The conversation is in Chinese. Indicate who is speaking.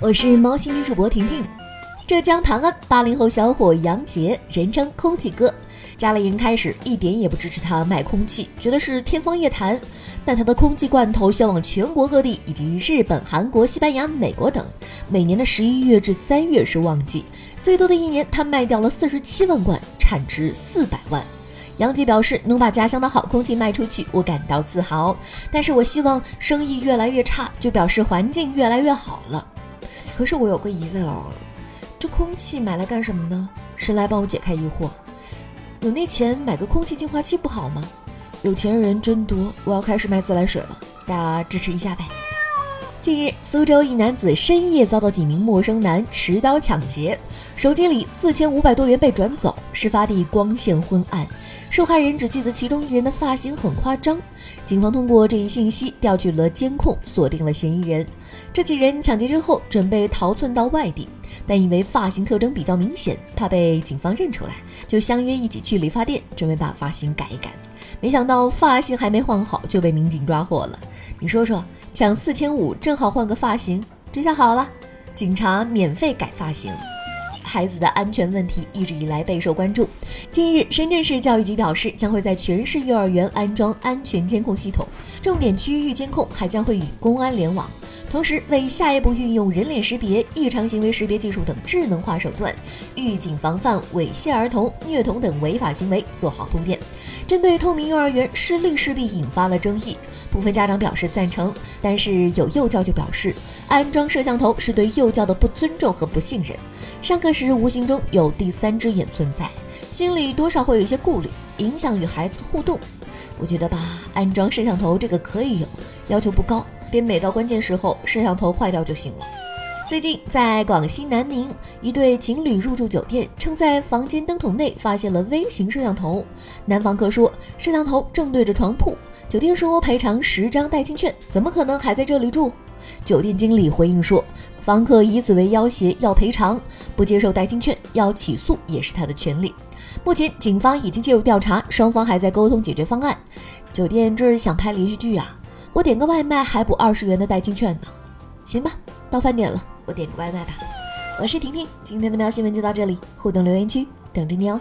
Speaker 1: 我是猫星女主播婷婷。浙江唐安八零后小伙杨杰，人称“空气哥”，家里人开始一点也不支持他卖空气，觉得是天方夜谭。但他的空气罐头销往全国各地，以及日本、韩国、西班牙、美国等。每年的十一月至三月是旺季，最多的一年他卖掉了四十七万罐，产值四百万。杨杰表示，能把家乡的好空气卖出去，我感到自豪。但是我希望生意越来越差，就表示环境越来越好了。可是我有个疑问啊，这空气买来干什么呢？谁来帮我解开疑惑？有那钱买个空气净化器不好吗？有钱人真多，我要开始卖自来水了，大家支持一下呗。近日，苏州一男子深夜遭到几名陌生男持刀抢劫，手机里四千五百多元被转走。事发地光线昏暗。受害人只记得其中一人的发型很夸张，警方通过这一信息调取了监控，锁定了嫌疑人。这几人抢劫之后准备逃窜到外地，但因为发型特征比较明显，怕被警方认出来，就相约一起去理发店，准备把发型改一改。没想到发型还没换好就被民警抓获了。你说说，抢四千五正好换个发型，这下好了，警察免费改发型。孩子的安全问题一直以来备受关注。近日，深圳市教育局表示，将会在全市幼儿园安装安全监控系统，重点区域监控还将会与公安联网，同时为下一步运用人脸识别、异常行为识别技术等智能化手段，预警防范猥亵儿童、虐童等违法行为做好铺垫。针对透明幼儿园失利势必引发了争议，部分家长表示赞成，但是有幼教就表示，安装摄像头是对幼教的不尊重和不信任。上课时无形中有第三只眼存在，心里多少会有一些顾虑，影响与孩子互动。我觉得吧，安装摄像头这个可以有，要求不高，别每到关键时候摄像头坏掉就行了。最近在广西南宁，一对情侣入住酒店，称在房间灯筒内发现了微型摄像头。男房客说，摄像头正对着床铺，酒店说赔偿十张代金券，怎么可能还在这里住？酒店经理回应说。房客以此为要挟要赔偿，不接受代金券要起诉也是他的权利。目前警方已经介入调查，双方还在沟通解决方案。酒店这是想拍连续剧啊？我点个外卖还补二十元的代金券呢。行吧，到饭点了，我点个外卖吧。我是婷婷，今天的喵新闻就到这里，互动留言区等着你哦。